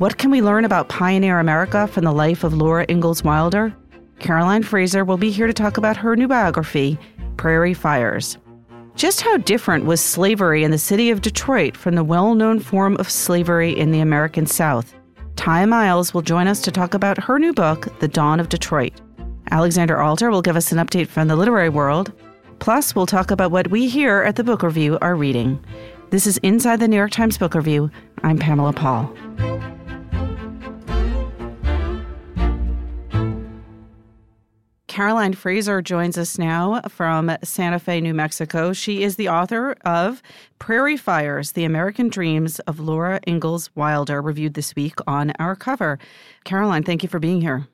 What can we learn about pioneer America from the life of Laura Ingalls Wilder? Caroline Fraser will be here to talk about her new biography, Prairie Fires. Just how different was slavery in the city of Detroit from the well known form of slavery in the American South? Tiya Miles will join us to talk about her new book, The Dawn of Detroit. Alexandra Alter will give us an update from the literary world. Plus, we'll talk about what we here at the Book Review are reading. This is Inside the New York Times Book Review. I'm Pamela Paul. Caroline Fraser joins us now from Santa Fe, New Mexico. She is the author of Prairie Fires The American Dreams of Laura Ingalls Wilder, reviewed this week on our cover. Caroline, thank you for being here.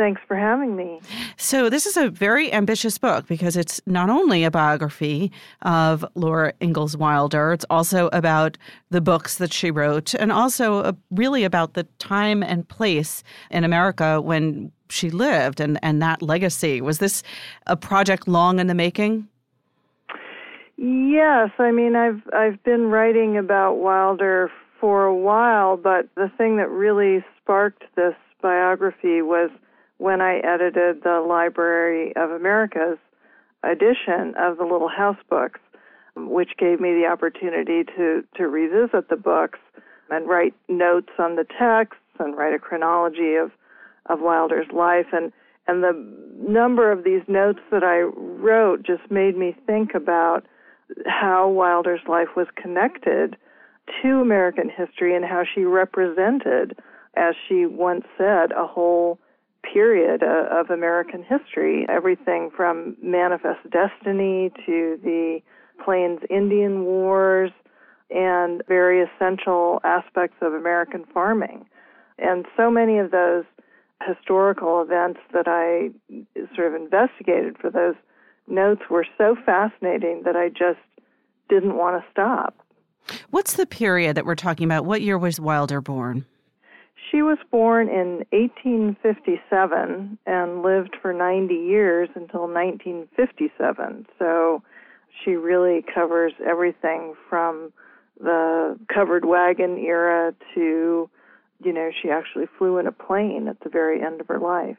Thanks for having me. So, this is a very ambitious book because it's not only a biography of Laura Ingalls Wilder, it's also about the books that she wrote and also uh, really about the time and place in America when she lived and, and that legacy. Was this a project long in the making? Yes, I mean I've I've been writing about Wilder for a while, but the thing that really sparked this biography was when I edited the Library of America's edition of the Little House books, which gave me the opportunity to, to revisit the books and write notes on the texts and write a chronology of, of Wilder's life. And, and the number of these notes that I wrote just made me think about how Wilder's life was connected to American history and how she represented, as she once said, a whole period of American history, everything from Manifest Destiny to the Plains Indian Wars and very essential aspects of American farming. And so many of those historical events that I sort of investigated for those notes were so fascinating that I just didn't want to stop. What's the period that we're talking about? What year was Wilder born? She was born in 1857 and lived for 90 years until 1957. So she really covers everything from the covered wagon era to, you know, she actually flew in a plane at the very end of her life.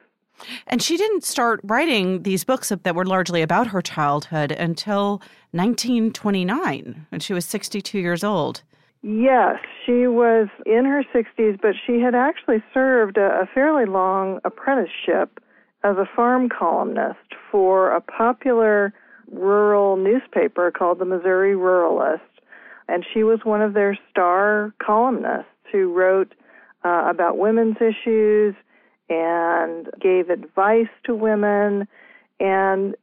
And she didn't start writing these books that were largely about her childhood until 1929 when she was 62 years old. Yes, she was in her 60s, but she had actually served a, fairly long apprenticeship as a farm columnist for a popular rural newspaper called the Missouri Ruralist. And she was one of their star columnists who wrote uh, about women's issues and gave advice to women. And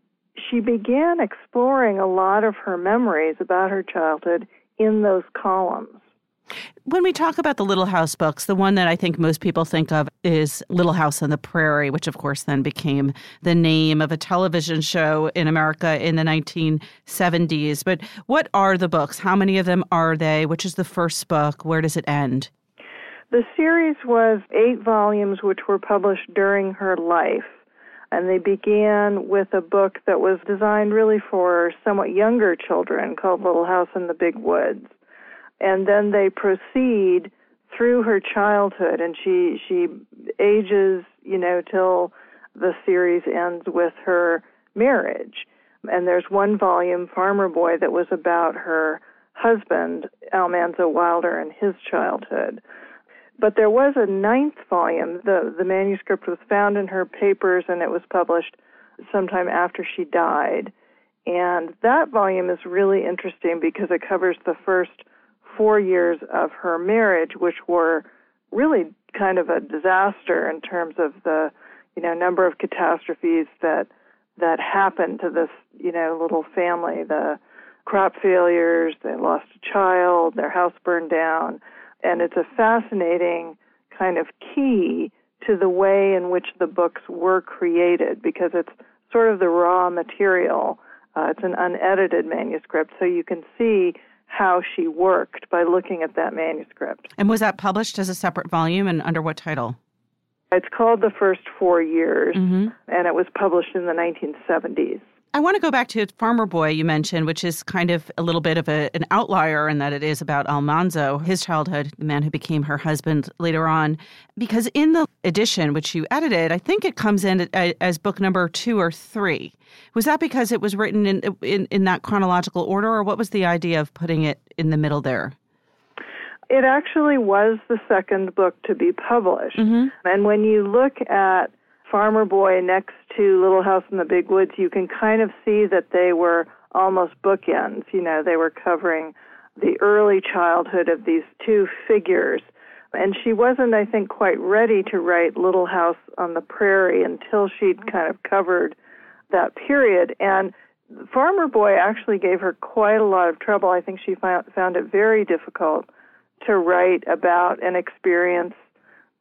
she began exploring a lot of her memories about her childhood in those columns. When we talk about the Little House books, the one that I think most people think of is Little House on the Prairie, which of course then became the name of a television show in America in the 1970s. But what are the books? How many of them are they? Which is the first book? Where does it end? The series was eight volumes, which were published during her life and they began with a book that was designed really for somewhat younger children called Little House in the Big Woods. And then they proceed through her childhood and she she ages, you know, till the series ends with her marriage. And there's one volume, Farmer Boy, that was about her husband, Almanzo Wilder, and his childhood. But there was a ninth volume. The, the manuscript was found in her papers and it was published sometime after she died. And that volume is really interesting because it covers the first four years of her marriage, which were really kind of a disaster in terms of the, you know, number of catastrophes that that happened to this, you know, little family. The crop failures, they lost a child, their house burned down and it's a fascinating kind of key to the way in which the books were created because it's sort of the raw material. Uh, it's an unedited manuscript, so you can see how she worked by looking at that manuscript. And was that published as a separate volume and under what title? It's called The First Four Years, mm-hmm. and it was published in the 1970s. I want to go back to Farmer Boy you mentioned, which is kind of a little bit of a, an outlier in that it is about Almanzo, his childhood, the man who became her husband later on. Because in the edition which you edited, I think it comes in as book number two or three. Was that because it was written in in, in that chronological order, or what was the idea of putting it in the middle there? It actually was the second book to be published. Mm-hmm. And when you look at Farmer Boy next to Little House in the Big Woods, you can kind of see that they were almost bookends. You know, they were covering the early childhood of these two figures. And she wasn't, I think, quite ready to write Little House on the Prairie until she'd kind of covered that period. And Farmer Boy actually gave her quite a lot of trouble. I think she found, it very difficult to write about an experience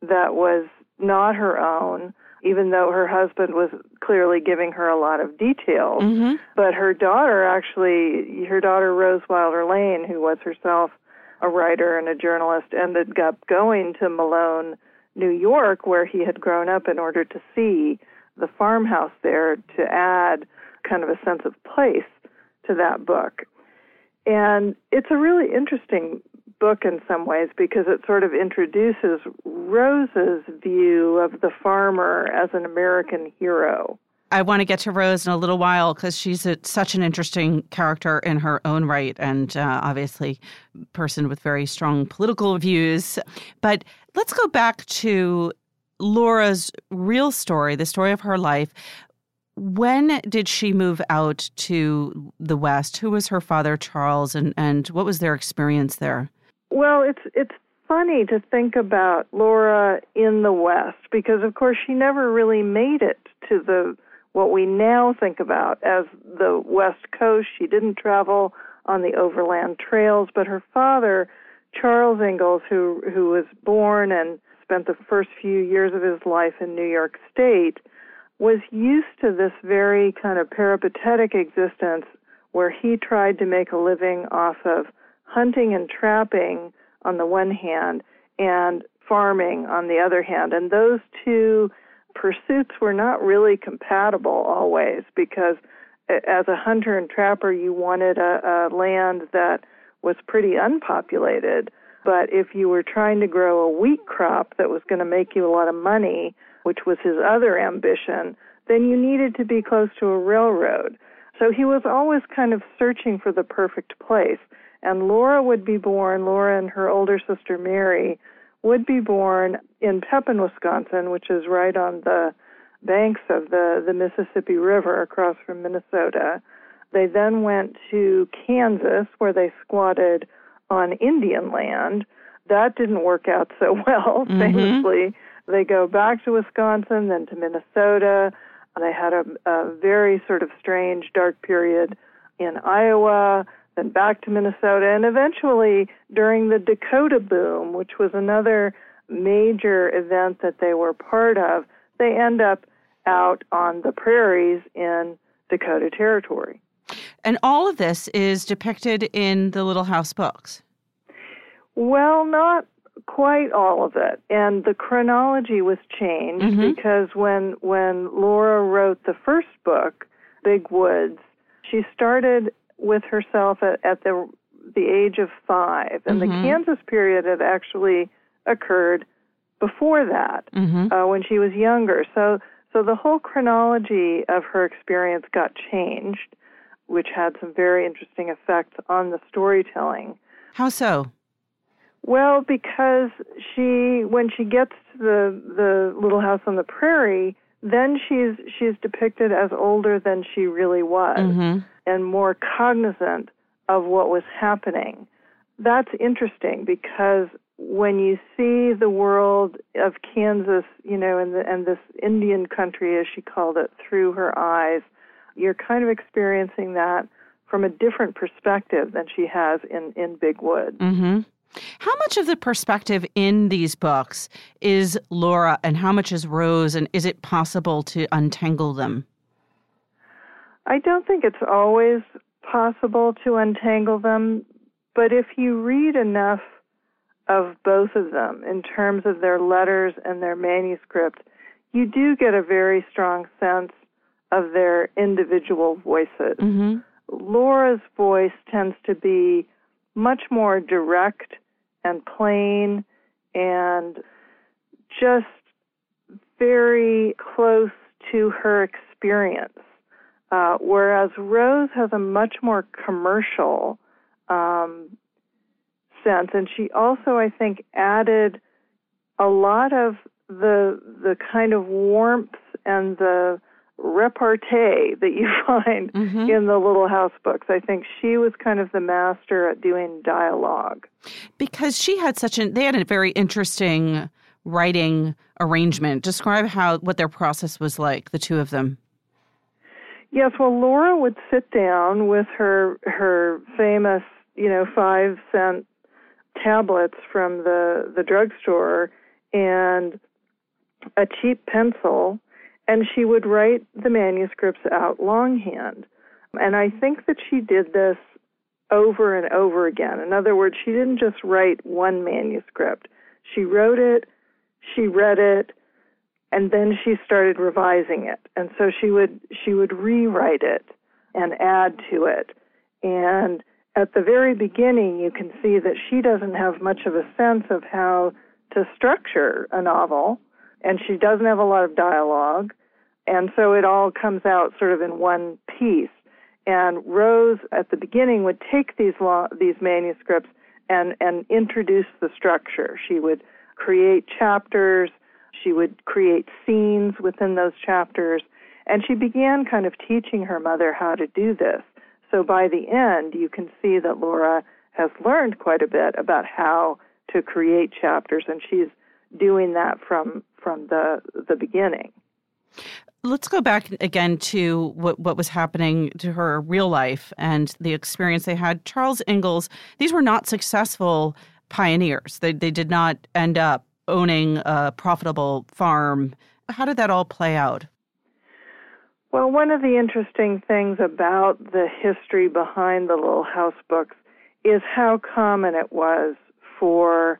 that was not her own even though her husband was clearly giving her a lot of details. Mm-hmm. But her daughter actually, her daughter Rose Wilder Lane, who was herself a writer and a journalist, ended up going to Malone, New York, where he had grown up in order to see the farmhouse there to add kind of a sense of place to that book. And it's a really interesting book in some ways because it sort of introduces Rose's view of the farmer as an American hero. I want to get to Rose in a little while because she's a, such an interesting character in her own right, and uh, obviously, person with very strong political views. But let's go back to Laura's real story, the story of her life. When did she move out to the West? Who was her father, Charles, and, and what was their experience there? Well, it's it's funny to think about Laura in the West because of course she never really made it to the what we now think about as the West Coast. She didn't travel on the overland trails, but her father, Charles Ingalls, who who was born and spent the first few years of his life in New York State, was used to this very kind of peripatetic existence where he tried to make a living off of hunting and trapping on the one hand and farming on the other hand. And those two pursuits were not really compatible always because as a hunter and trapper, you wanted a, a land that was pretty unpopulated. But if you were trying to grow a wheat crop that was going to make you a lot of money, which was his other ambition, then you needed to be close to a railroad. So he was always kind of searching for the perfect place. And Laura would be born, Laura and her older sister Mary would be born in Pepin, Wisconsin, which is right on the banks of the, the Mississippi River across from Minnesota. They then went to Kansas, where they squatted on Indian land. That didn't work out so well, mm-hmm. famously. They go back to Wisconsin, then to Minnesota. They had a, a very sort of strange, dark period in Iowa then back to Minnesota, and eventually during the Dakota boom, which was another major event that they were part of, they end up out on the prairies in Dakota Territory. And all of this is depicted in the Little House books. Well, not quite all of it. And the chronology was changed mm-hmm. because when when Laura wrote the first book, Big Woods, she started with herself at, at the the age of five, and mm-hmm. the Kansas period had actually occurred before that mm-hmm. uh, when she was younger. So so the whole chronology of her experience got changed, which had some very interesting effects on the storytelling. How so? Well, because she when she gets to the the little house on the prairie, then she's she's depicted as older than she really was. Mm-hmm and more cognizant of what was happening. That's interesting because when you see the world of Kansas, you know, and, the, and this Indian country, as she called it, through her eyes, you're kind of experiencing that from a different perspective than she has in, in Big Wood. Mm-hmm. How much of the perspective in these books is Laura and how much is Rose, and is it possible to untangle them? I don't think it's always possible to untangle them, but if you read enough of both of them in terms of their letters and their manuscript, you do get a very strong sense of their individual voices. Mm-hmm. Laura's voice tends to be much more direct and plain and just very close to her experience. Uh, whereas Rose has a much more commercial um, sense, and she also, I think, added a lot of the the kind of warmth and the repartee that you find mm-hmm. in the Little House books. I think she was kind of the master at doing dialogue because she had such an they had a very interesting writing arrangement. Describe how what their process was like, the two of them. Yes, well, Laura would sit down with her her famous, you know, five cent tablets from the the drugstore and a cheap pencil, and she would write the manuscripts out longhand. And I think that she did this over and over again. In other words, she didn't just write one manuscript. She wrote it, she read it, and then she started revising it. And so she would she would rewrite it and add to it. And at the very beginning, you can see that she doesn't have much of a sense of how to structure a novel, and she doesn't have a lot of dialogue, and so it all comes out sort of in one piece. And Rose, at the beginning, would take these these manuscripts and and introduce the structure. She would create chapters. She would create scenes within those chapters, and she began kind of teaching her mother how to do this. So by the end, you can see that Laura has learned quite a bit about how to create chapters, and she's doing that from from the the beginning. Let's go back again to what, what was happening to her real life and the experience they had. Charles Ingalls, these were not successful pioneers. They, they did not end up owning a profitable farm. How did that all play out? Well, one of the interesting things about the history behind the Little House books is how common it was for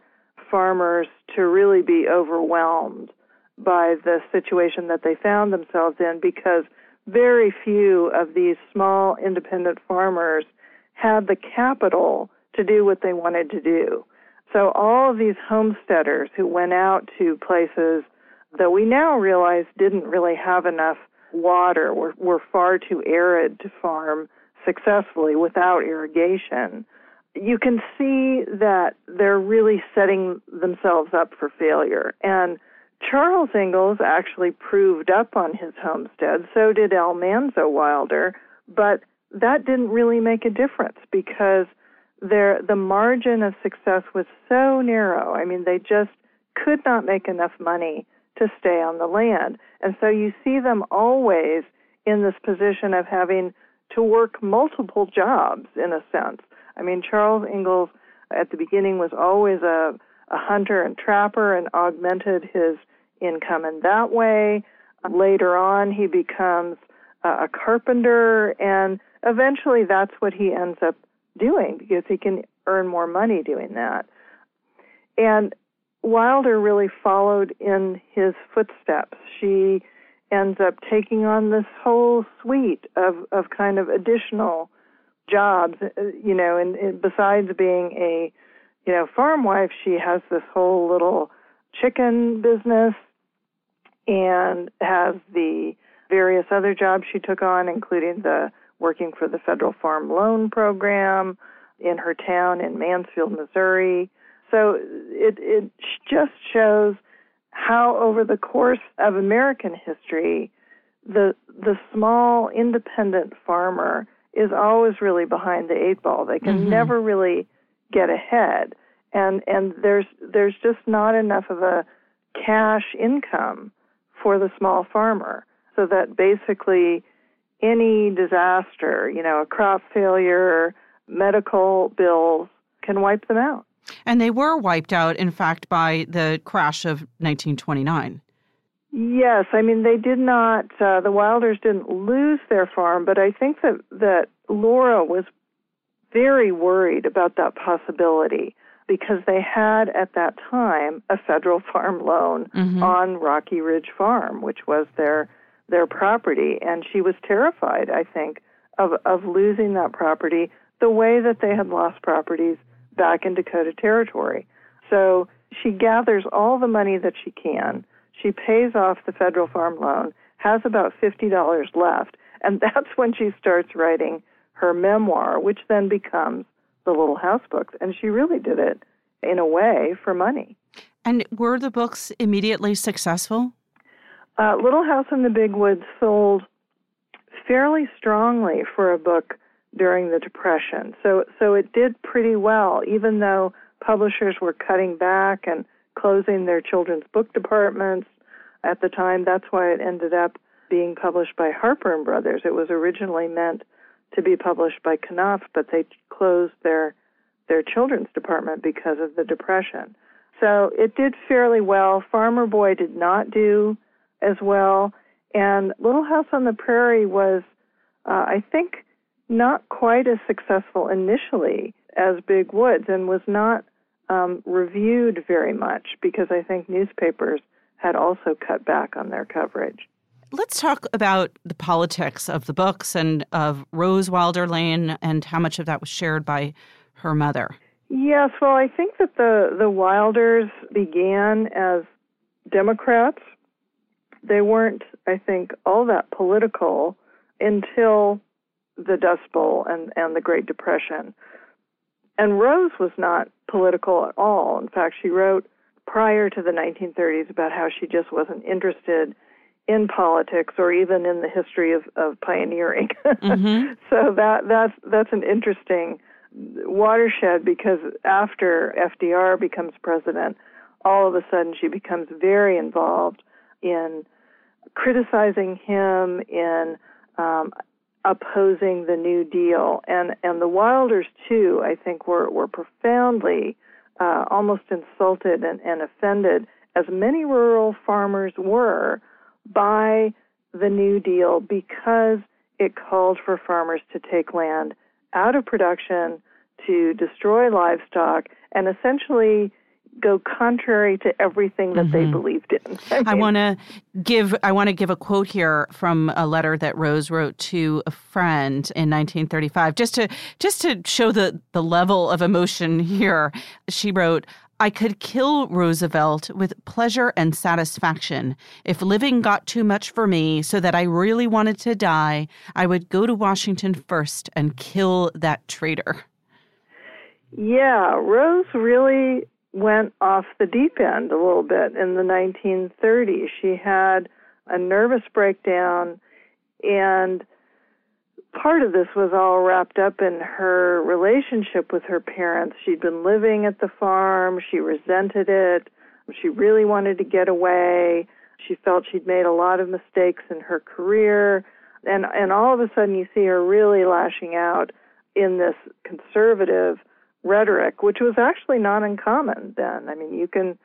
farmers to really be overwhelmed by the situation that they found themselves in because very few of these small independent farmers had the capital to do what they wanted to do. So all of these homesteaders who went out to places that we now realize didn't really have enough water, were, were far too arid to farm successfully without irrigation you can see that they're really setting themselves up for failure. And Charles Ingalls actually proved up on his homestead, so did Almanzo Wilder, but that didn't really make a difference because their the margin of success was so narrow. I mean, they just could not make enough money to stay on the land. And so you see them always in this position of having to work multiple jobs in a sense. I mean, Charles Ingalls at the beginning was always a, a hunter and trapper and augmented his income in that way. Later on, he becomes a carpenter, and eventually that's what he ends up doing because he can earn more money doing that. And Wilder really followed in his footsteps. She ends up taking on this whole suite of, of kind of additional jobs, uh, you know, and, and besides being a, you know, farm wife, she has this whole little chicken business and has the various other jobs she took on, including the working for the Federal Farm Loan Program in her town in Mansfield, Missouri. So it it just shows how over the course of American history the the small independent farmer is always really behind the eight ball. They can mm-hmm. never really get ahead, and and there's there's just not enough of a cash income for the small farmer, so that basically any disaster, you know, a crop failure, medical bills can wipe them out. And they were wiped out, in fact, by the crash of 1929. Yes, I mean they did not. Uh, the Wilders didn't lose their farm, but I think that that Laura was very worried about that possibility because they had at that time a federal farm loan mm-hmm. on Rocky Ridge Farm, which was their their property. And she was terrified, I think, of, of losing that property the way that they had lost properties back in Dakota Territory. So she gathers all the money that she can. She pays off the federal farm loan, has about $50 left, and that's when she starts writing her memoir, which then becomes the Little House books. And she really did it in a way for money. And were the books immediately successful? Uh, Little House in the Big Woods sold fairly strongly for a book during the Depression. So, so it did pretty well, even though publishers were cutting back and closing their children's book departments at the time. That's why it ended up being published by Harper and Brothers. It was originally meant to be published by Knopf, but they closed their their children's department because of the depression. So it did fairly well. Farmer Boy did not do as well, and Little House on the Prairie was, uh, I think, not quite as successful initially as Big Woods, and was not um, reviewed very much because I think newspapers had also cut back on their coverage. Let's talk about the politics of the books and of Rose Wilder Lane and how much of that was shared by her mother. Yes, well, I think that the, the Wilders began as Democrats. They weren't, I think, all that political until the Dust Bowl and, and the Great Depression. And Rose was not political at all. In fact, she wrote prior to the 1930s about how she just wasn't interested in politics or even in the history of, of pioneering. Mm-hmm. so that that's that's an interesting watershed because after FDR becomes president, all of a sudden she becomes very involved in criticizing him, in um, opposing the New Deal, and and the Wilders too. I think were were profoundly, uh, almost insulted and, and offended, as many rural farmers were by the New Deal because it called for farmers to take land out of production, to destroy livestock, and essentially go contrary to everything that mm-hmm. they believed in. I, mean, I want to give I want to give a quote here from a letter that Rose wrote to a friend in 1935 just to just to show the the level of emotion here. She wrote, I could kill Roosevelt with pleasure and satisfaction. If living got too much for me so that I really wanted to die, I would go to Washington first and kill that traitor. Yeah, Rose really went off the deep end a little bit in the 1930s. She had a nervous breakdown and part of this was all wrapped up in her relationship with her parents. She'd been living at the farm, she resented it, she really wanted to get away. She felt she'd made a lot of mistakes in her career, and and all of a sudden you see her really lashing out in this conservative rhetoric, which was actually not uncommon then. I mean, you can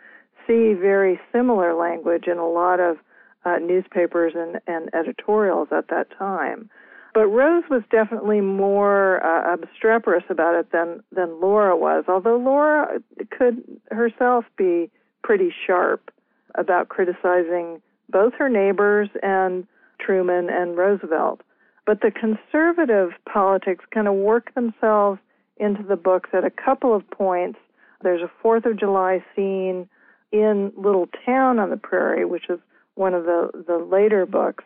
see very similar language in a lot of uh, newspapers and, and editorials at that time. But Rose was definitely more uh, obstreperous about it than than Laura was. Although Laura could herself be pretty sharp about criticizing both her neighbors and Truman and Roosevelt. But the conservative politics kind of work themselves into the books at a couple of points. There's a Fourth of July scene in Little Town on the Prairie, which is one of the, the later books,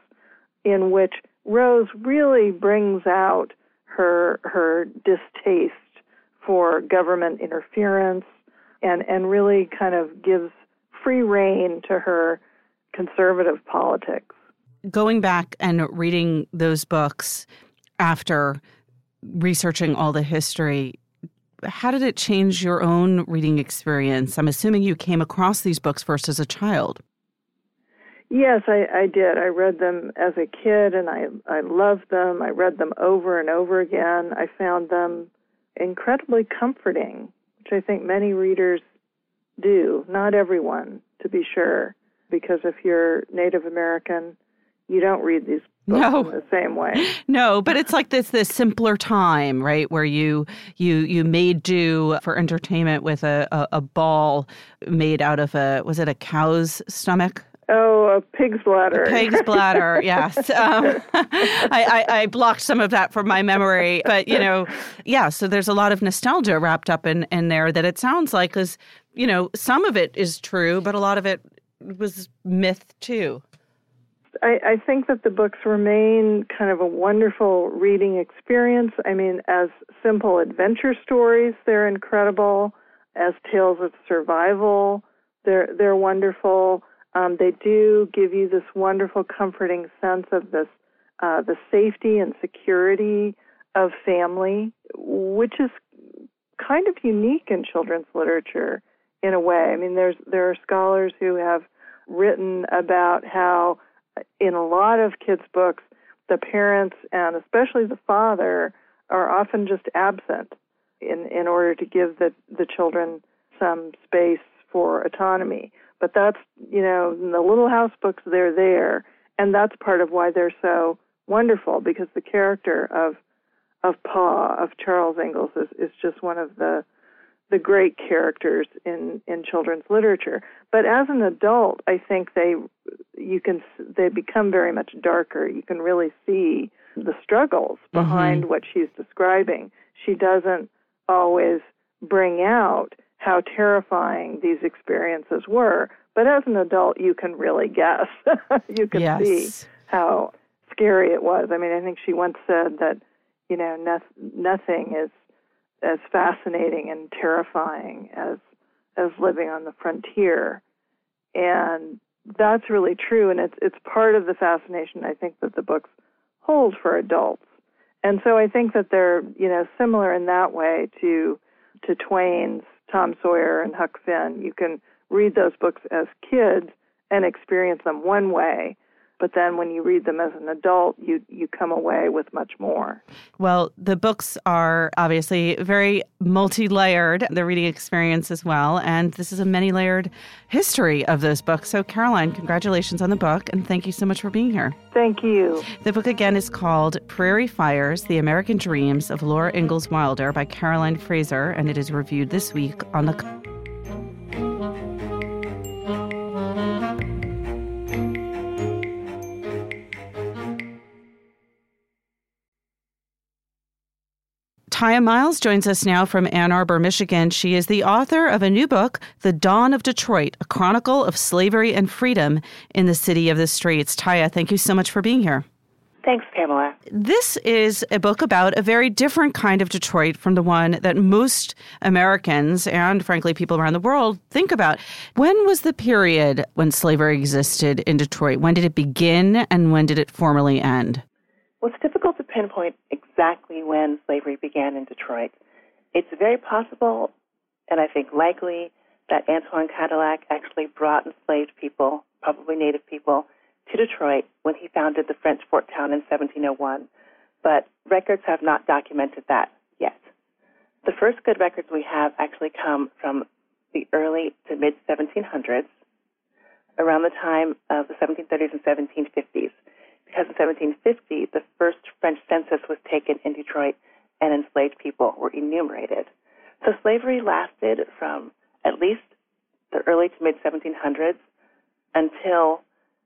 in which Rose really brings out her her distaste for government interference and and really kind of gives free rein to her conservative politics. Going back and reading those books after researching all the history, how did it change your own reading experience? I'm assuming you came across these books first as a child. Yes, I, I did. I read them as a kid, and I I loved them. I read them over and over again. I found them incredibly comforting, which I think many readers do. Not everyone, to be sure, because if you're Native American, you don't read these books no. in the same way. No, but it's like this this simpler time, right, where you you you made do for entertainment with a, a, a ball made out of a was it a cow's stomach? Oh, a pig's bladder. A pig's bladder, yes. Um, I, I, I, blocked some of that from my memory. But, you know, yeah, so there's a lot of nostalgia wrapped up in, in there that it sounds like is, you know, some of it is true, but a lot of it was myth too. I, I think that the books remain kind of a wonderful reading experience. I mean, as simple adventure stories, they're incredible. As tales of survival, they're they're wonderful. Um, they do give you this wonderful, comforting sense of this uh, the safety and security of family, which is kind of unique in children's literature in a way. I mean, there's there are scholars who have written about how in a lot of kids' books, the parents and especially the father are often just absent in, in order to give the, the children some space for autonomy. But that's, you know, in the Little House books, they're there. And that's part of why they're so wonderful because the character of of Pa, of Charles Ingalls, is, is just one of the the great characters in in children's literature. But as an adult, I think they you can they become very much darker. You can really see the struggles mm-hmm. behind mm-hmm. what she's describing. She doesn't always bring out how terrifying these experiences were, but as an adult, you can really guess. you can yes. see how scary it was. I mean, I think she once said that you know no- nothing is as fascinating and terrifying as as living on the frontier. And that's really true and it's it's part of the fascination I think that the books hold for adults. And so I think that they're, you know, similar in that way to to Twain's Tom Sawyer and Huck Finn. You can read those books as kids and experience them one way, but then when you read them as an adult you you come away with much more. Well the books are obviously very multi-layered the reading experience as well and this is a many-layered history of those books. So caroline congratulations on the book and thank you so much for being here. Thank you. The book again is called prairie fires the american dreams of laura ingalls wilder by caroline fraser and it is reviewed this week on the Tiya Miles joins us now from Ann Arbor, Michigan. She is the author of a new book, The Dawn of Detroit, a chronicle of slavery and freedom in the city of the straits. Tiya, thank you so much for being here. Thanks, Pamela. This is a book about a very different kind of Detroit from the one that most Americans and, frankly, people around the world think about. When was the period when slavery existed in Detroit? When did it begin and when did it formally end? Well, it's difficult to pinpoint exactly when slavery began in Detroit. It's very possible, and I think likely, that Antoine Cadillac actually brought enslaved people, probably Native people, to Detroit when he founded the French fort town in 1701. But records have not documented that yet. The first good records we have actually come from the early to mid 1700s, around the time of the 1730s and 1750s because in 1750, the first French census was taken in Detroit and enslaved people were enumerated. So slavery lasted from at least the early to mid 1700s until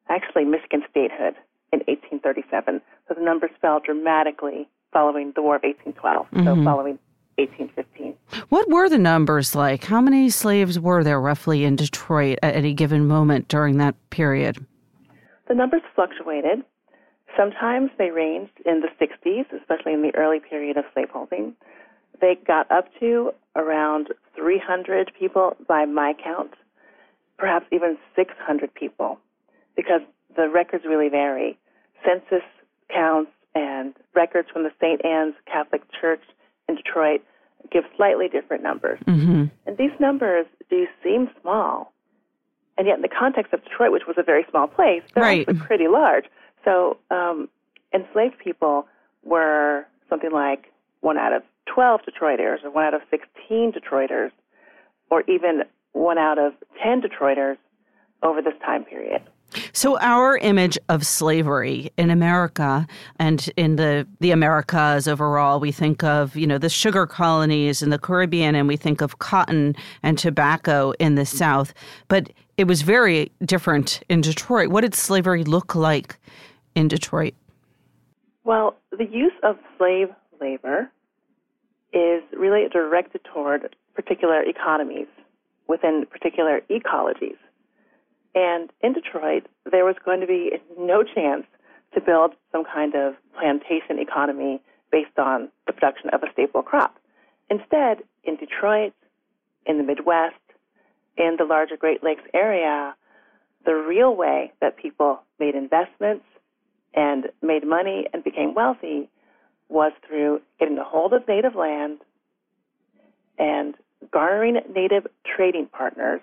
actually Michigan statehood in 1837. So the numbers fell dramatically following the War of 1812, mm-hmm. so following 1815. What were the numbers like? How many slaves were there roughly in Detroit at any given moment during that period? The numbers fluctuated. Sometimes they ranged in the 60s, especially in the early period of slaveholding. They got up to around 300 people by my count, perhaps even 600 people, because the records really vary. Census counts and records from the St. Anne's Catholic Church in Detroit give slightly different numbers. Mm-hmm. And these numbers do seem small. And yet, in the context of Detroit, which was a very small place, they're right. actually pretty large. So um, enslaved people were something like one out of 12 Detroiters, or one out of 16 Detroiters, or even one out of 10 Detroiters over this time period. So our image of slavery in America and in the the Americas overall, we think of, you know, the sugar colonies in the Caribbean and we think of cotton and tobacco in the South, but it was very different in Detroit. What did slavery look like in Detroit? Well, the use of slave labor is really directed toward particular economies within particular ecologies. And in Detroit, there was going to be no chance to build some kind of plantation economy based on the production of a staple crop. Instead, in Detroit, in the Midwest, in the larger Great Lakes area, the real way that people made investments and made money and became wealthy was through getting a hold of native land and garnering native trading partners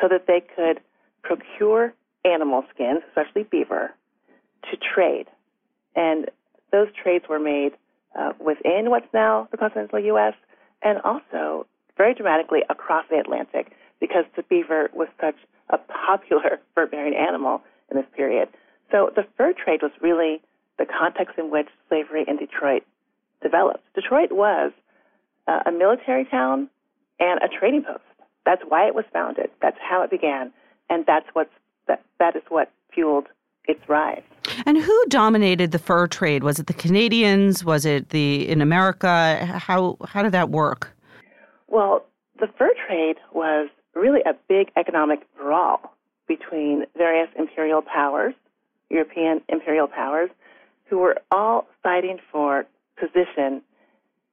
so that they could procure animal skins, especially beaver, to trade. And those trades were made uh, within what's now the continental U.S. and also very dramatically across the Atlantic because the beaver was such a popular fur bearing animal in this period. So the fur trade was really the context in which slavery in Detroit developed. Detroit was uh, a military town and a trading post. That's why it was founded. That's how it began, and that's what's that, that is what fueled its rise. And who dominated the fur trade? Was it the Canadians? Was it the in America? How how did that work? Well, the fur trade was really a big economic brawl between various imperial powers, European imperial powers, who were all fighting for position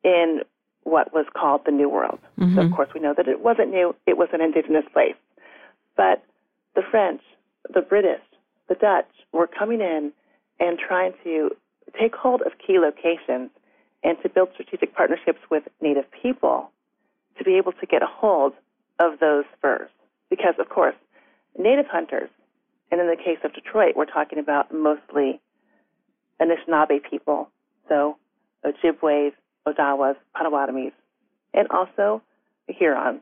in what was called the New World. Mm-hmm. So, of course, we know that it wasn't new, it was an indigenous place. But the French, the British, the Dutch were coming in and trying to take hold of key locations and to build strategic partnerships with Native people to be able to get a hold of those furs. Because, of course, Native hunters, and in the case of Detroit, we're talking about mostly Anishinaabe people, so Ojibways, Odawas, Potawatomis, and also Hurons.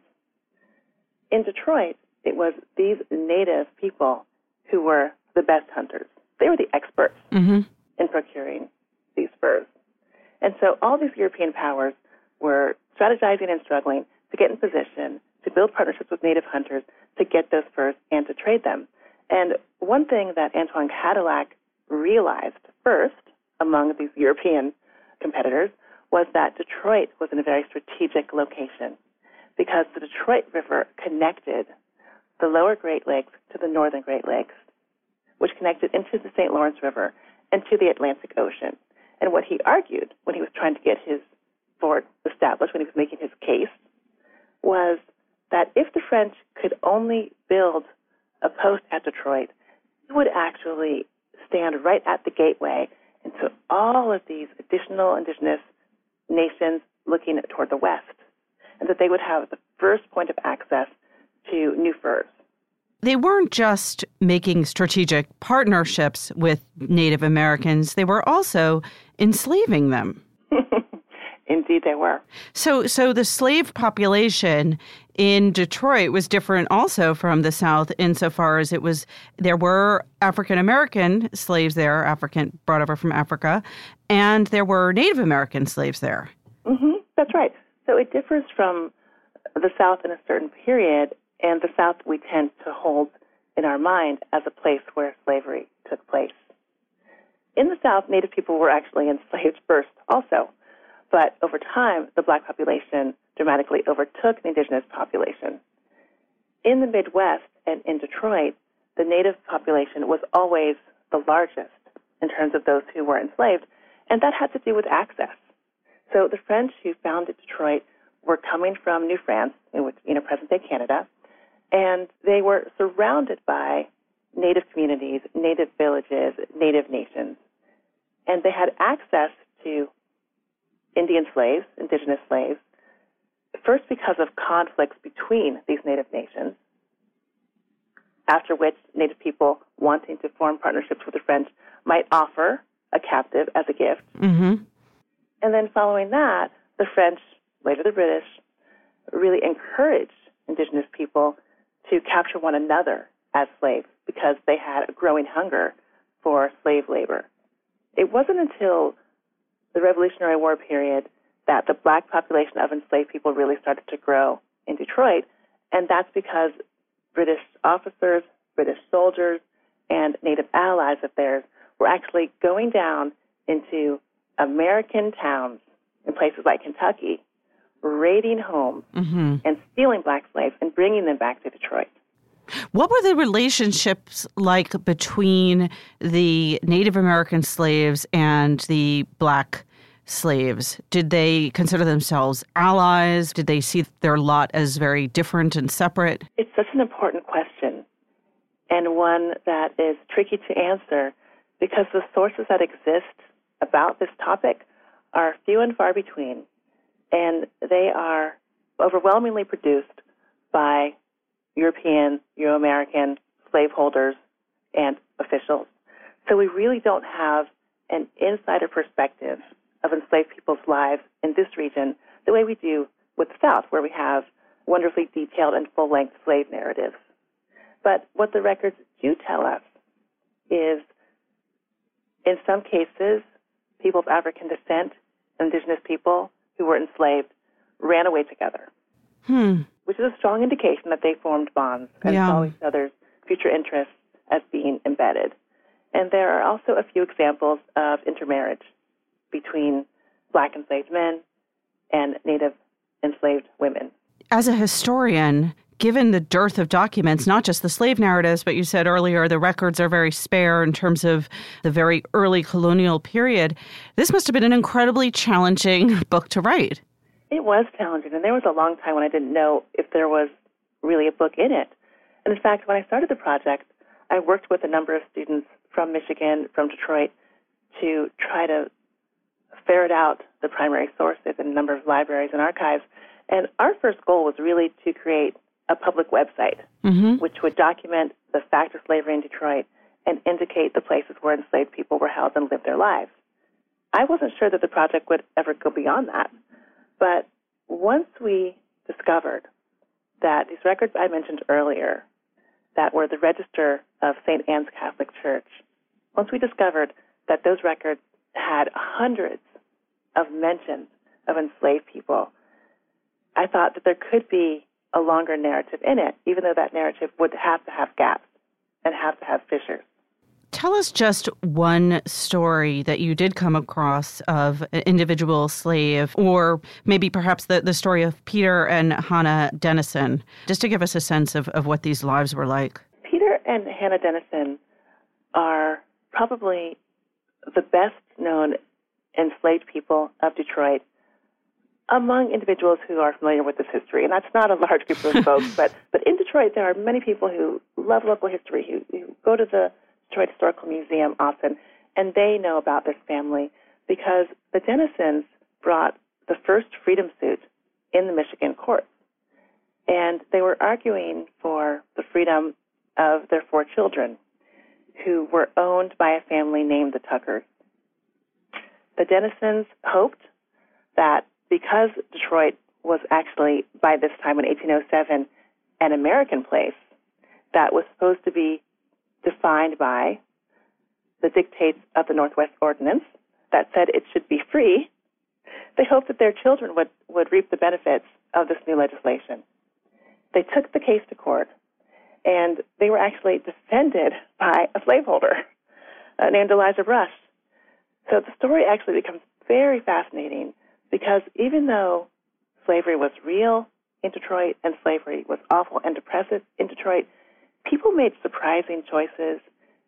In Detroit, it was these native people who were the best hunters. They were the experts mm-hmm. in procuring these furs. And so all these European powers were strategizing and struggling to get in position to build partnerships with native hunters to get those furs and to trade them. And one thing that Antoine Cadillac realized first among these European competitors was that Detroit was in a very strategic location because the Detroit River connected the lower Great Lakes to the northern Great Lakes, which connected into the St. Lawrence River and to the Atlantic Ocean. And what he argued when he was trying to get his fort established, when he was making his case, was that if the French could only build a post at Detroit, it would actually stand right at the gateway. into all of these additional indigenous nations looking toward the west, and that they would have the first point of access to new furs. They weren't just making strategic partnerships with Native Americans, they were also enslaving them. Indeed, they were. So, so the slave population in Detroit was different also from the South insofar as it was there were African American slaves there, African brought over from Africa, and there were Native American slaves there. Mm-hmm, that's right. So it differs from the South in a certain period, and the South we tend to hold in our mind as a place where slavery took place. In the South, Native people were actually enslaved first, also. But over time, the black population dramatically overtook the indigenous population. In the Midwest and in Detroit, the native population was always the largest in terms of those who were enslaved, and that had to do with access. So the French who founded Detroit were coming from New France, in which, you know, present-day Canada, and they were surrounded by native communities, native villages, native nations, and they had access to Indian slaves, indigenous slaves, first because of conflicts between these native nations, after which native people wanting to form partnerships with the French might offer a captive as a gift. Mm-hmm. And then following that, the French, later the British, really encouraged indigenous people to capture one another as slaves because they had a growing hunger for slave labor. It wasn't until the Revolutionary War period that the black population of enslaved people really started to grow in Detroit, and that's because British officers, British soldiers, and Native allies of theirs were actually going down into American towns in places like Kentucky, raiding homes Mm-hmm. and stealing black slaves and bringing them back to Detroit. What were the relationships like between the Native American slaves and the black slaves? Did they consider themselves allies? Did they see their lot as very different and separate? It's such an important question and one that is tricky to answer because the sources that exist about this topic are few and far between, and they are overwhelmingly produced by European, Euro American slaveholders and officials. So we really don't have an insider perspective of enslaved people's lives in this region the way we do with the South, where we have wonderfully detailed and full length slave narratives. But what the records do tell us is in some cases, people of African descent, indigenous people who were enslaved, ran away together, Hmm. which is a strong indication that they formed bonds and Yeah. saw each other's future interests as being embedded. And there are also a few examples of intermarriage between black enslaved men and native enslaved women. As a historian, given the dearth of documents, not just the slave narratives, but you said earlier the records are very spare in terms of the very early colonial period, this must have been an incredibly challenging book to write. It was challenging, and there was a long time when I didn't know if there was really a book in it. And in fact, when I started the project, I worked with a number of students from Michigan, from Detroit, to try to ferret out the primary sources in a number of libraries and archives. And our first goal was really to create a public website Mm-hmm. which would document the fact of slavery in Detroit and indicate the places where enslaved people were held and lived their lives. I wasn't sure that the project would ever go beyond that. But once we discovered that these records I mentioned earlier, that were the register of St. Anne's Catholic Church, once we discovered that those records had hundreds of mentions of enslaved people, I thought that there could be a longer narrative in it, even though that narrative would have to have gaps and have to have fissures. Tell us just one story that you did come across of an individual slave, or maybe perhaps the, the story of Peter and Hannah Dennison, just to give us a sense of, of what these lives were like. Peter and Hannah Dennison are probably the best known enslaved people of Detroit among individuals who are familiar with this history. And that's not a large group of folks, but, but in Detroit, there are many people who love local history, who, who go to the Detroit Historical Museum often, and they know about this family because the Dennisons brought the first freedom suit in the Michigan courts. And they were arguing for the freedom of their four children, who were owned by a family named the Tuckers. The Dennisons hoped that because Detroit was actually, by this time in 1807, an American place that was supposed to be defined by the dictates of the Northwest Ordinance that said it should be free, they hoped that their children would, would reap the benefits of this new legislation. They took the case to court, and they were actually defended by a slaveholder uh, named Elijah Brush. So the story actually becomes very fascinating because even though slavery was real in Detroit and slavery was awful and oppressive in Detroit, people made surprising choices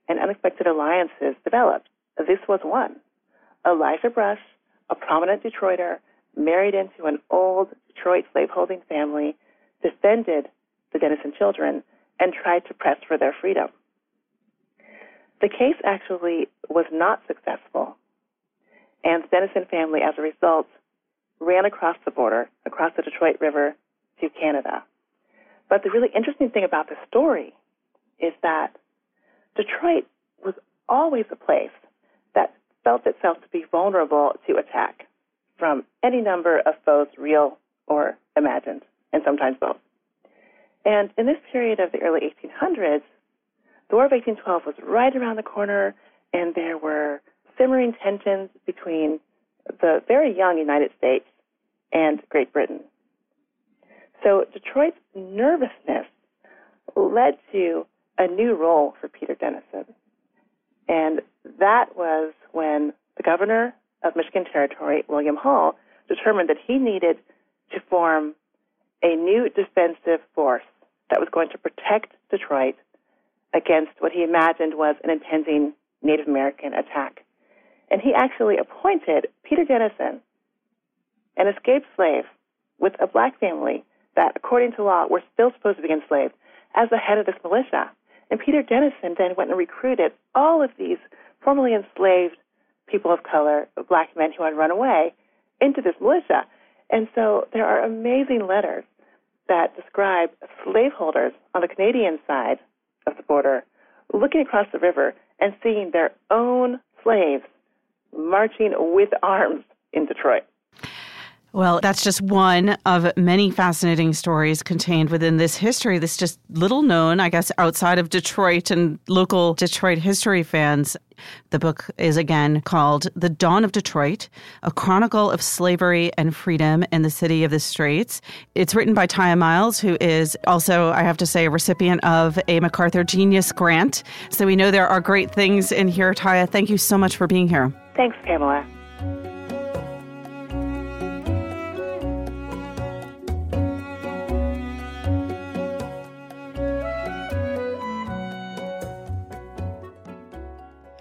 and unexpected alliances developed. This was one. Elijah Brush, a prominent Detroiter, married into an old Detroit slaveholding family, defended the Dennison children, and tried to press for their freedom. The case actually was not successful, and the Dennison family, as a result, ran across the border, across the Detroit River to Canada. But the really interesting thing about this story is that Detroit was always a place that felt itself to be vulnerable to attack from any number of foes, real or imagined, and sometimes both. And in this period of the early 1800s, the War of 1812 was right around the corner, and there were simmering tensions between the very young United States and Great Britain. So Detroit's nervousness led to a new role for Peter Dennison. And that was when the governor of Michigan Territory, William Hull, determined that he needed to form a new defensive force that was going to protect Detroit against what he imagined was an impending Native American attack. And he actually appointed Peter Dennison, an escaped slave with a black family that, according to law, were still supposed to be enslaved, as the head of this militia. And Peter Dennison then went and recruited all of these formerly enslaved people of color, black men who had run away, into this militia. And so there are amazing letters that describe slaveholders on the Canadian side of the border looking across the river and seeing their own slaves marching with arms in Detroit. Well, that's just one of many fascinating stories contained within this history that's just little known, I guess, outside of Detroit and local Detroit history fans. The book is again called The Dawn of Detroit, a chronicle of slavery and freedom in the city of the Straits. It's written by Tiya Miles, who is also, I have to say, a recipient of a MacArthur Genius Grant. So we know there are great things in here. Tiya, thank you so much for being here. Thanks, Pamela.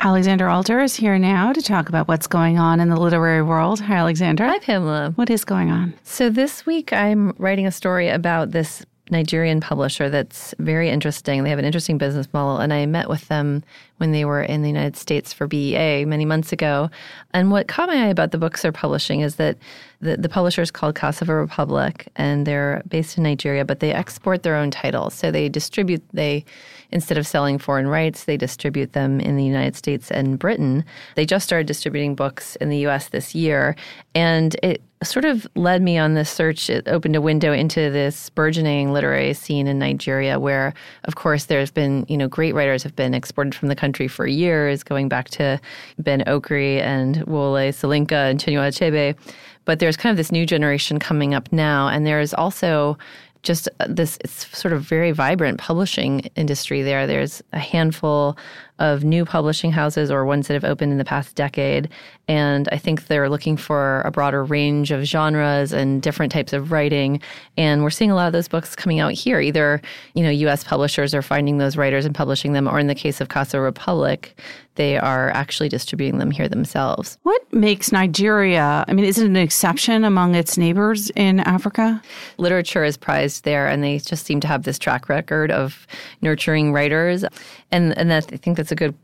Alexandra Alter is here now to talk about what's going on in the literary world. Hi, Alexander. Hi, Pamela. What is going on? So, this week I'm writing a story about this Nigerian publisher that's very interesting. They have an interesting business model, and I met with them when they were in the United States for BEA many months ago. And what caught my eye about the books they're publishing is that the, the publisher is called Cassava Republic, and they're based in Nigeria, but they export their own titles. So they distribute, they instead of selling foreign rights, they distribute them in the United States and Britain. They just started distributing books in the US this year, and it sort of led me on this search. It opened a window into this burgeoning literary scene in Nigeria, where, of course, there's been, you know, great writers have been exported from the country for years, going back to Ben Okri and Wole Soyinka and Chinua Achebe. But there's kind of this new generation coming up now, and there's also just uh, this sort of very vibrant publishing industry there. There's a handful of new publishing houses or ones that have opened in the past decade. And I think they're looking for a broader range of genres and different types of writing. And we're seeing a lot of those books coming out here. Either, you know, US publishers are finding those writers and publishing them, or in the case of Cassava Republic, they are actually distributing them here themselves. What makes Nigeria, I mean, is it an exception among its neighbors in Africa? Literature is prized there, and they just seem to have this track record of nurturing writers. And, and that, I think that's a good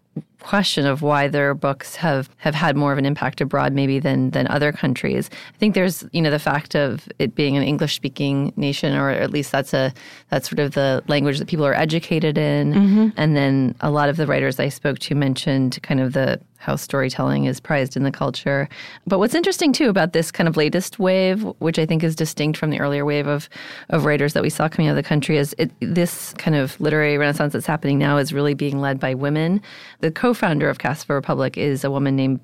question of why their books have, have had more of an impact abroad maybe than than other countries. I think there's you know the fact of it being an English speaking nation, or at least that's a that's sort of the language that people are educated in. Mm-hmm. And then a lot of the writers I spoke to mentioned kind of the how storytelling is prized in the culture. But what's interesting too about this kind of latest wave, which I think is distinct from the earlier wave of of writers that we saw coming out of the country, is it, this kind of literary renaissance that's happening now is really being led by women. The co-founder of Cassava Republic is a woman named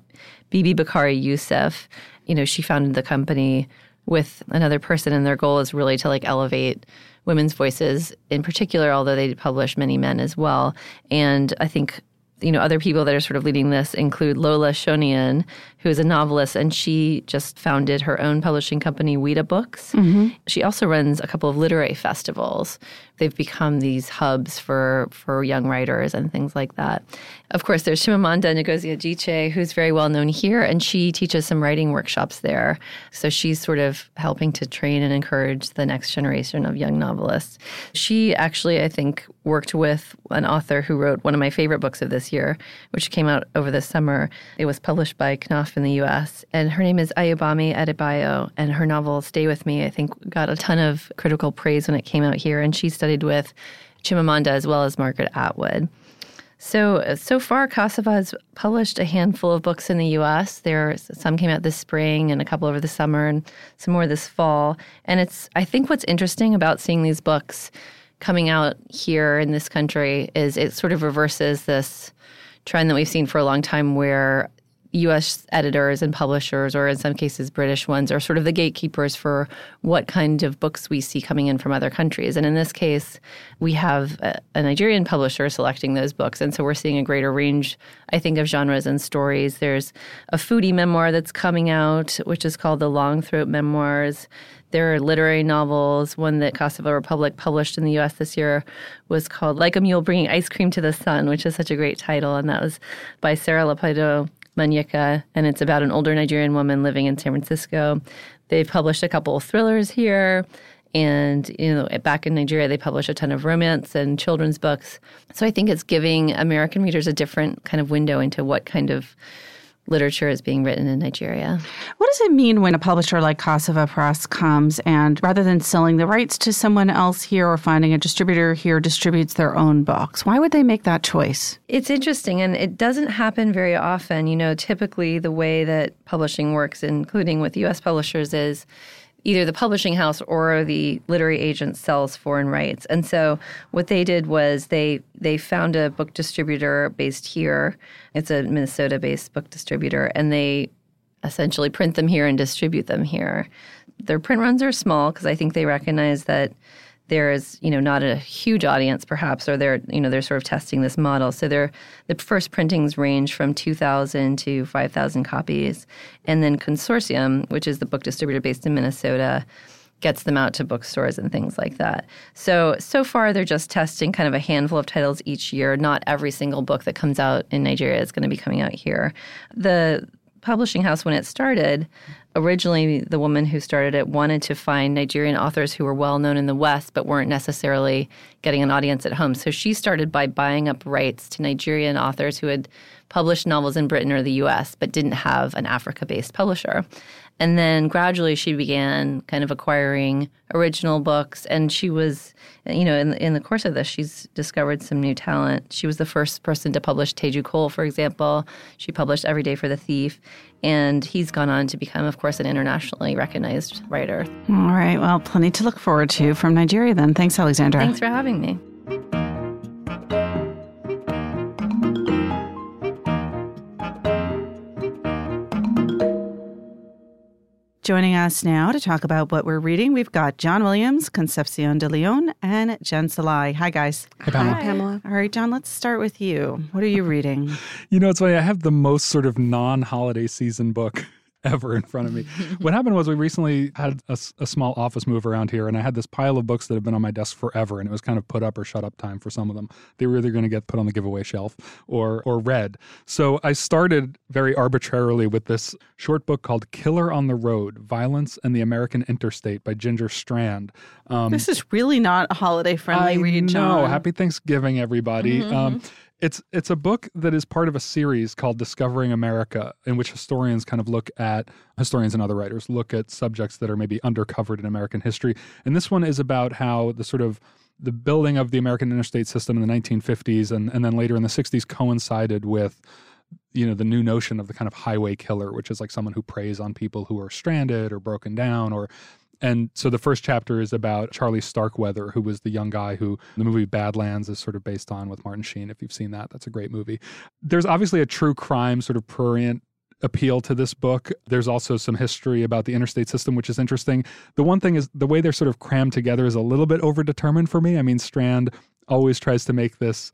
Bibi Bakare-Yusuf. You know, she founded the company with another person, and their goal is really to like elevate women's voices in particular, although they publish many men as well. And I think you know, other people that are sort of leading this include Lola Shoneyin, who is a novelist, and she just founded her own publishing company, Ouida Books. Mm-hmm. She also runs a couple of literary festivals. They've become these hubs for for young writers and things like that. Of course, there's Chimamanda Ngozi Adichie, who's very well known here, and she teaches some writing workshops there. So she's sort of helping to train and encourage the next generation of young novelists. She actually, I think, worked with an author who wrote one of my favorite books of this year, which came out over the summer. It was published by Knopf in the U.S., and her name is Ayobami Adebayo, and her novel Stay With Me, I think, got a ton of critical praise when it came out here, and she studied with Chimamanda as well as Margaret Atwood. So, so far, Cassava has published a handful of books in the U.S. There, some came out this spring, and a couple over the summer, and some more this fall. And it's, I think, what's interesting about seeing these books coming out here in this country is it sort of reverses this trend that we've seen for a long time where US editors and publishers, or in some cases British ones, are sort of the gatekeepers for what kind of books we see coming in from other countries. And in this case, we have a, Nigerian publisher selecting those books. And so we're seeing a greater range, I think, of genres and stories. There's a foodie memoir that's coming out, which is called the Long Throat Memoirs. There are literary novels. One that Cassava Republic published in the US this year was called Like a Mule Bringing Ice Cream to the Sun, which is such a great title. And that was by Sarah Ladipo Manyika, and it's about an older Nigerian woman living in San Francisco. They've published a couple of thrillers here. And, you know, back in Nigeria, they publish a ton of romance and children's books. So I think it's giving American readers a different kind of window into what kind of literature is being written in Nigeria. What does it mean when a publisher like Cassava Press comes and rather than selling the rights to someone else here or finding a distributor here distributes their own books? Why would they make that choice? It's interesting and it doesn't happen very often. You know, typically the way that publishing works, including with US publishers, is either the publishing house or the literary agent sells foreign rights. And so what they did was they they found a book distributor based here. It's a Minnesota-based book distributor and they essentially print them here and distribute them here. Their print runs are small because I think they recognize that there is you know not a huge audience perhaps or they're you know they're sort of testing this model. So they're the first printings range from 2000 to 5000 copies. And then consortium which is the book distributor based in minnesota gets them out to bookstores and things like that. So so far they're just testing kind of a handful of titles each year. Not every single book that comes out in nigeria is going to be coming out here. The publishing house when it started originally the woman who started it wanted to find Nigerian authors who were well known in the West but weren't necessarily getting an audience at home. So she started by buying up rights to Nigerian authors who had published novels in Britain or the US but didn't have an Africa based publisher. And then gradually she began kind of acquiring original books. And she was, you know, in, in the course of this, she's discovered some new talent. She was the first person to publish Teju Cole, for example. She published Every Day for the Thief. And he's gone on to become, of course, an internationally recognized writer. All right. Well, plenty to look forward to from Nigeria then. Thanks, Alexandra. Thanks for having me. Joining us now to talk about what we're reading, we've got John Williams, Concepcion de Leon, and Jen Szalai. Hi, guys. Hi, Pamela. Hi, Pamela. All right, John, let's start with you. What are you reading? you know, it's funny. I have the most sort of non holiday season book ever in front of me. what happened was we recently had a, a, small office move around here, and I had this pile of books that have been on my desk forever, and it was kind of put up or shut up time for some of them. They were either going to get put on the giveaway shelf or or read. So I started very arbitrarily with this short book called "Killer on the Road: Violence and the American Interstate" by Ginger Strand. Um, this is really not a holiday friendly read, John. No, happy Thanksgiving, everybody. Mm-hmm. Um, it's it's a book that is part of a series called Discovering America, in which historians kind of look at historians and other writers look at subjects that are maybe undercovered in American history. And this one is about how the sort of the building of the American interstate system in the 1950s and, and then later in the 60s coincided with you know the new notion of the kind of highway killer which is like someone who preys on people who are stranded or broken down or and so the first chapter is about Charlie Starkweather, who was the young guy who the movie Badlands is sort of based on with Martin Sheen. If you've seen that, that's a great movie. There's obviously a true crime sort of prurient appeal to this book. There's also some history about the interstate system, which is interesting. The one thing is the way they're sort of crammed together is a little bit overdetermined for me. I mean, Strand always tries to make this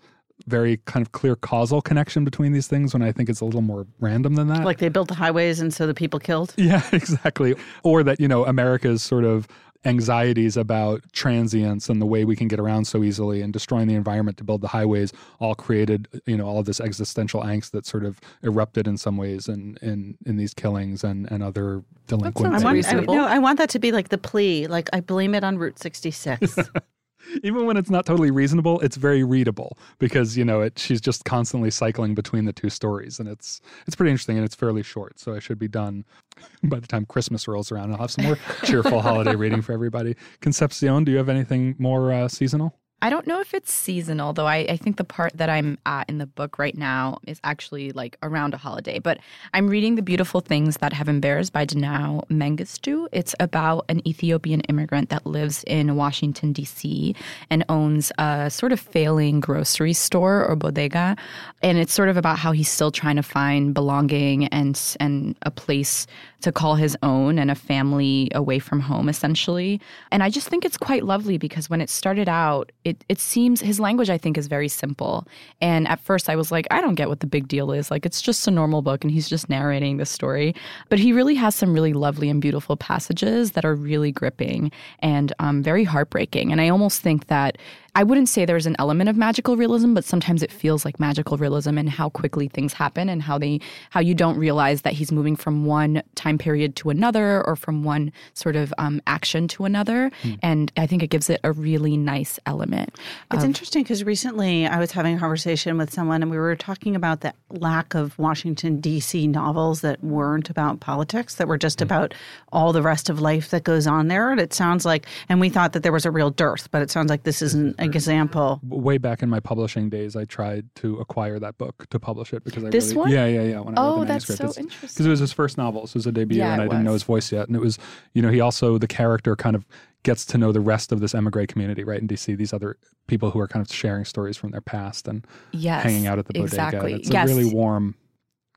very kind of clear causal connection between these things when I think it's a little more random than that. Like they built the highways and so the people killed? Yeah, exactly. Or that, you know, America's sort of anxieties about transience and the way we can get around so easily and destroying the environment to build the highways all created you know all of this existential angst that sort of erupted in some ways in in, in these killings and and other delinquents. I want, I, no, I want that to be like the plea like I blame it on Route 66. even when it's not totally reasonable, it's very readable because you know it. She's just constantly cycling between the two stories, and it's it's pretty interesting and it's fairly short. So I should be done by the time Christmas rolls around. I'll have some more cheerful holiday reading for everybody. Concepcion, do you have anything more uh, seasonal? I don't know if it's seasonal, though. I, I think the part that I'm at in the book right now is actually like around a holiday. But I'm reading The Beautiful Things That Heaven Bears by Dinaw Mengestu. It's about an Ethiopian immigrant that lives in Washington, D.C., and owns a sort of failing grocery store or bodega. And it's sort of about how he's still trying to find belonging and, and a place to call his own and a family away from home, essentially. And I just think it's quite lovely because when it started out, it, it seems his language, I think, is very simple. And at first, I was like, I don't get what the big deal is. Like, it's just a normal book and he's just narrating the story. But he really has some really lovely and beautiful passages that are really gripping and um, very heartbreaking. And I almost think that I wouldn't say there's an element of magical realism, but sometimes it feels like magical realism and how quickly things happen and how they how you don't realize that he's moving from one time period to another or from one sort of um, action to another. Mm. And I think it gives it a really nice element. It's of, interesting because recently I was having a conversation with someone and we were talking about the lack of Washington D.C. novels that weren't about politics, that were just mm. about all the rest of life that goes on there. And it sounds like, and we thought that there was a real dearth, but it sounds like this isn't example. Way back in my publishing days, I tried to acquire that book to publish it because I this really, one, yeah, yeah, yeah. When I oh, read the oh, that's so interesting. Because it was his first novel, so it was a debut, yeah, and I didn't know his voice yet. And it was, you know, he also the character kind of gets to know the rest of this emigre community, right in DC. These other people who are kind of sharing stories from their past and yes, hanging out at the bodega. Exactly. It's yes. a really warm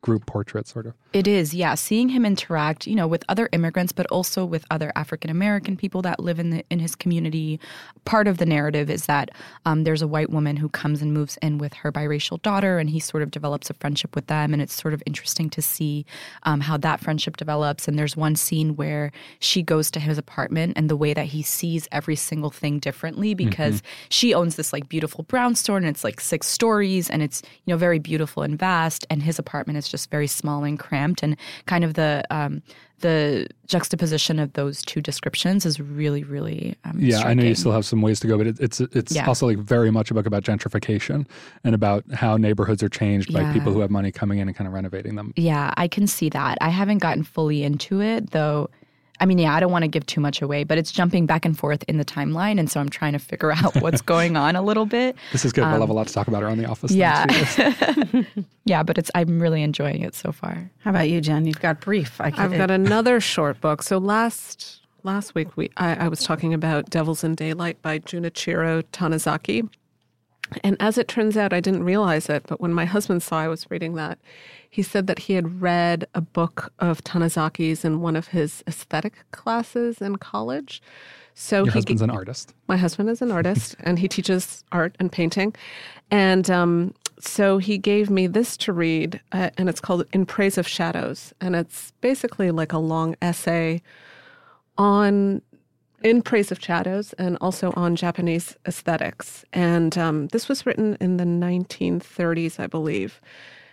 group portrait sort of it is yeah seeing him interact you know with other immigrants but also with other african american people that live in the in his community part of the narrative is that um, there's a white woman who comes and moves in with her biracial daughter and he sort of develops a friendship with them and it's sort of interesting to see um, how that friendship develops and there's one scene where she goes to his apartment and the way that he sees every single thing differently because mm-hmm. she owns this like beautiful brownstone and it's like six stories and it's you know very beautiful and vast and his apartment is just very small and cramped. And kind of the um, the juxtaposition of those two descriptions is really, really um, yeah. striking. I know you still have some ways to go, but it, it's it's yeah. also like very much a book about gentrification and about how neighborhoods are changed yeah. by people who have money coming in and kind of renovating them. Yeah, I can see that. I haven't gotten fully into it though. I mean, yeah, I don't want to give too much away, but it's jumping back and forth in the timeline, and so I'm trying to figure out what's going on a little bit. This is good. Um, we'll have a lot to talk about around the office. Yeah, yeah, but it's I'm really enjoying it so far. How about you, Jen? You've got brief. I have got another short book. So last last week we I, I was talking about Devils in Daylight by Junichiro Tanizaki. And as it turns out, I didn't realize it, but when my husband saw I was reading that, he said that he had read a book of Tanizaki's in one of his aesthetic classes in college. So your he, husband's an artist. My husband is an artist, and he teaches art and painting. And um, so he gave me this to read, uh, and it's called "In Praise of Shadows," and it's basically like a long essay on in praise of shadows and also on Japanese aesthetics. And um, this was written in the 1930s, I believe.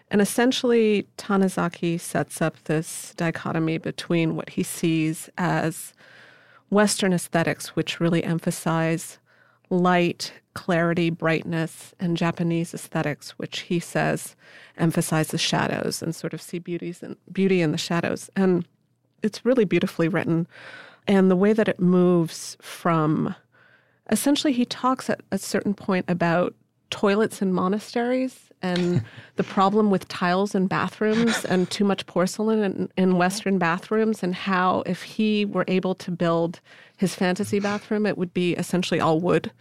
And essentially, Tanizaki sets up this dichotomy between what he sees as Western aesthetics, which really emphasize light, clarity, brightness, and Japanese aesthetics, which he says emphasize the shadows and sort of see beauties and beauty in the shadows. And it's really beautifully written and the way that it moves from essentially he talks at a certain point about toilets in monasteries and the problem with tiles in bathrooms and too much porcelain in, in, Western bathrooms, and how if he were able to build his fantasy bathroom, it would be essentially all wood.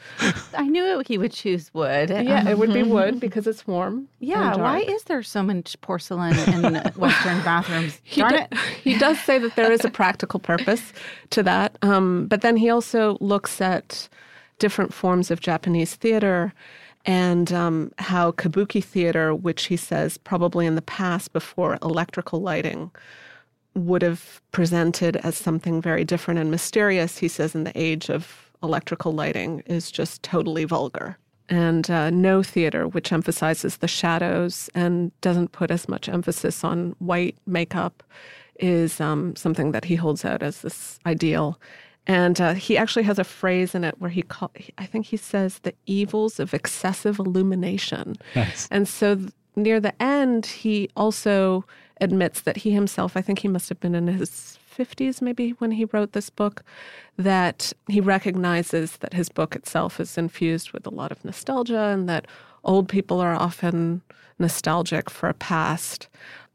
I knew he would choose wood. Yeah, it would be wood because it's warm. Yeah, why is there so much porcelain in Western bathrooms? He, do, he does say that there is a practical purpose to that, um, but then he also looks at different forms of Japanese theater and um, how kabuki theater, which he says probably in the past before electrical lighting, would have presented as something very different and mysterious, he says in the age of electrical lighting, is just totally vulgar. And uh, Noh theater, which emphasizes the shadows and doesn't put as much emphasis on white makeup, is um, something that he holds out as this ideal. And uh, he actually has a phrase in it where he call, I think he says the evils of excessive illumination. Nice. And so th- near the end, he also admits that he himself, I think he must have been in his 50s, maybe when he wrote this book, that he recognizes that his book itself is infused with a lot of nostalgia and that old people are often nostalgic for a past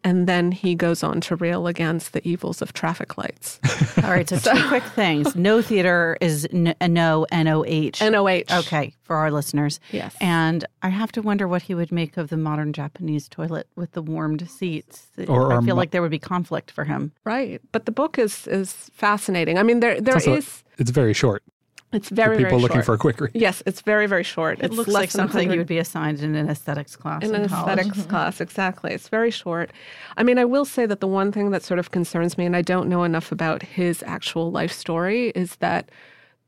and then he goes on to rail against the evils of traffic lights. All right, so, so two quick things. Noh theater is n- no N O H. N O H. Okay, for our listeners. Yes. And I have to wonder what he would make of the modern Japanese toilet with the warmed seats. Or, I feel mo- like there would be conflict for him. Right, but the book is is fascinating. I mean, there there it's is. It's very short. It's very for people very looking short. for a quick read. Yes, it's very very short. It it's looks like something you would be assigned in an aesthetics class in, in an college. aesthetics mm-hmm. class. Exactly, it's very short. I mean, I will say that the one thing that sort of concerns me, and I don't know enough about his actual life story, is that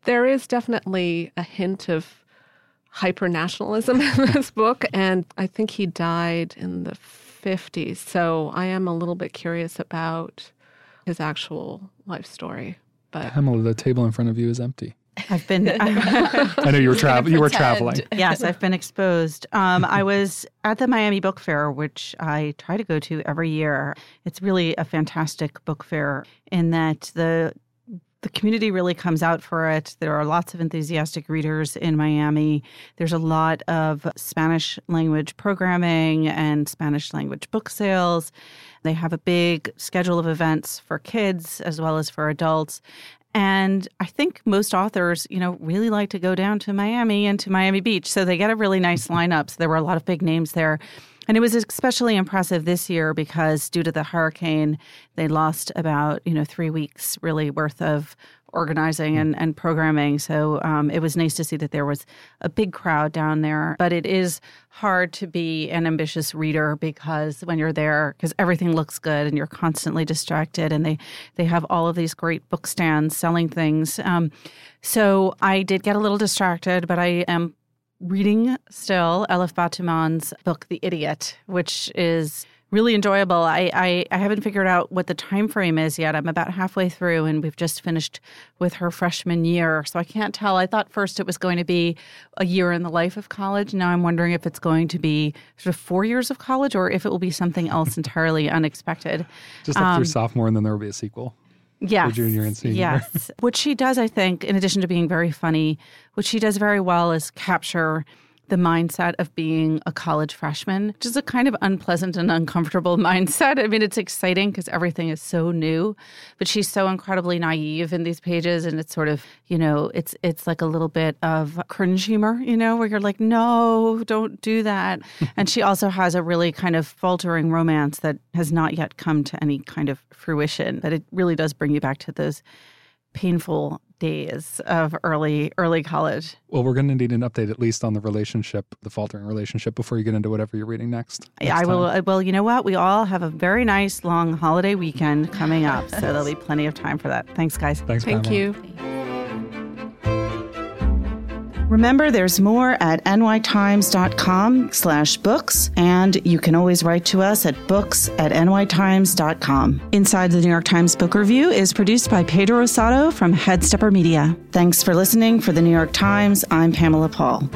there is definitely a hint of hyper nationalism in this book, and I think he died in the fifties. So I am a little bit curious about his actual life story. But Pamela, the table in front of you is empty. I've been. I know you were traveling. You were traveling. yes, I've been exposed. Um, I was at the Miami Book Fair, which I try to go to every year. It's really a fantastic book fair in that the the community really comes out for it. There are lots of enthusiastic readers in Miami. There's a lot of Spanish language programming and Spanish language book sales. They have a big schedule of events for kids as well as for adults. And I think most authors, you know, really like to go down to Miami and to Miami Beach. So they get a really nice lineup. So there were a lot of big names there. And it was especially impressive this year because due to the hurricane, they lost about, you know, three weeks really worth of organizing and, and programming. So um, it was nice to see that there was a big crowd down there. But it is hard to be an ambitious reader because when you're there, because everything looks good and you're constantly distracted, and they they have all of these great book stands selling things. Um, so I did get a little distracted, but I am reading still Elif Batuman's book, The Idiot, which is really enjoyable. I, I, I haven't figured out what the time frame is yet. I'm about halfway through, and we've just finished with her freshman year, so I can't tell. I thought first it was going to be a year in the life of college. Now I'm wondering if it's going to be sort of four years of college, or if it will be something else entirely unexpected. Just up um, through sophomore, and then there will be a sequel. Yes. junior and senior. Yes. what she does, I think, in addition to being very funny, what she does very well is capture the mindset of being a college freshman, which is a kind of unpleasant and uncomfortable mindset. I mean, it's exciting because everything is so new, but she's so incredibly naive in these pages, and it's sort of, you know, it's it's like a little bit of cringe humor, you know, where you're like, no, don't do that. and she also has a really kind of faltering romance that has not yet come to any kind of fruition, but it really does bring you back to those painful days of early early college. Well, we're going to need an update at least on the relationship, the faltering relationship, before you get into whatever you're reading next. next I will. Time. Well, you know what? We all have a very nice long holiday weekend coming up, so there'll be plenty of time for that. Thanks, guys. Thanks. Thank Pamela. you. Remember, there's more at nytimes.com slash books, and you can always write to us at books at nytimes.com. Inside the New York Times Book Review is produced by Pedro Rosado from Headstepper Media. Thanks for listening. For the New York Times, I'm Pamela Paul.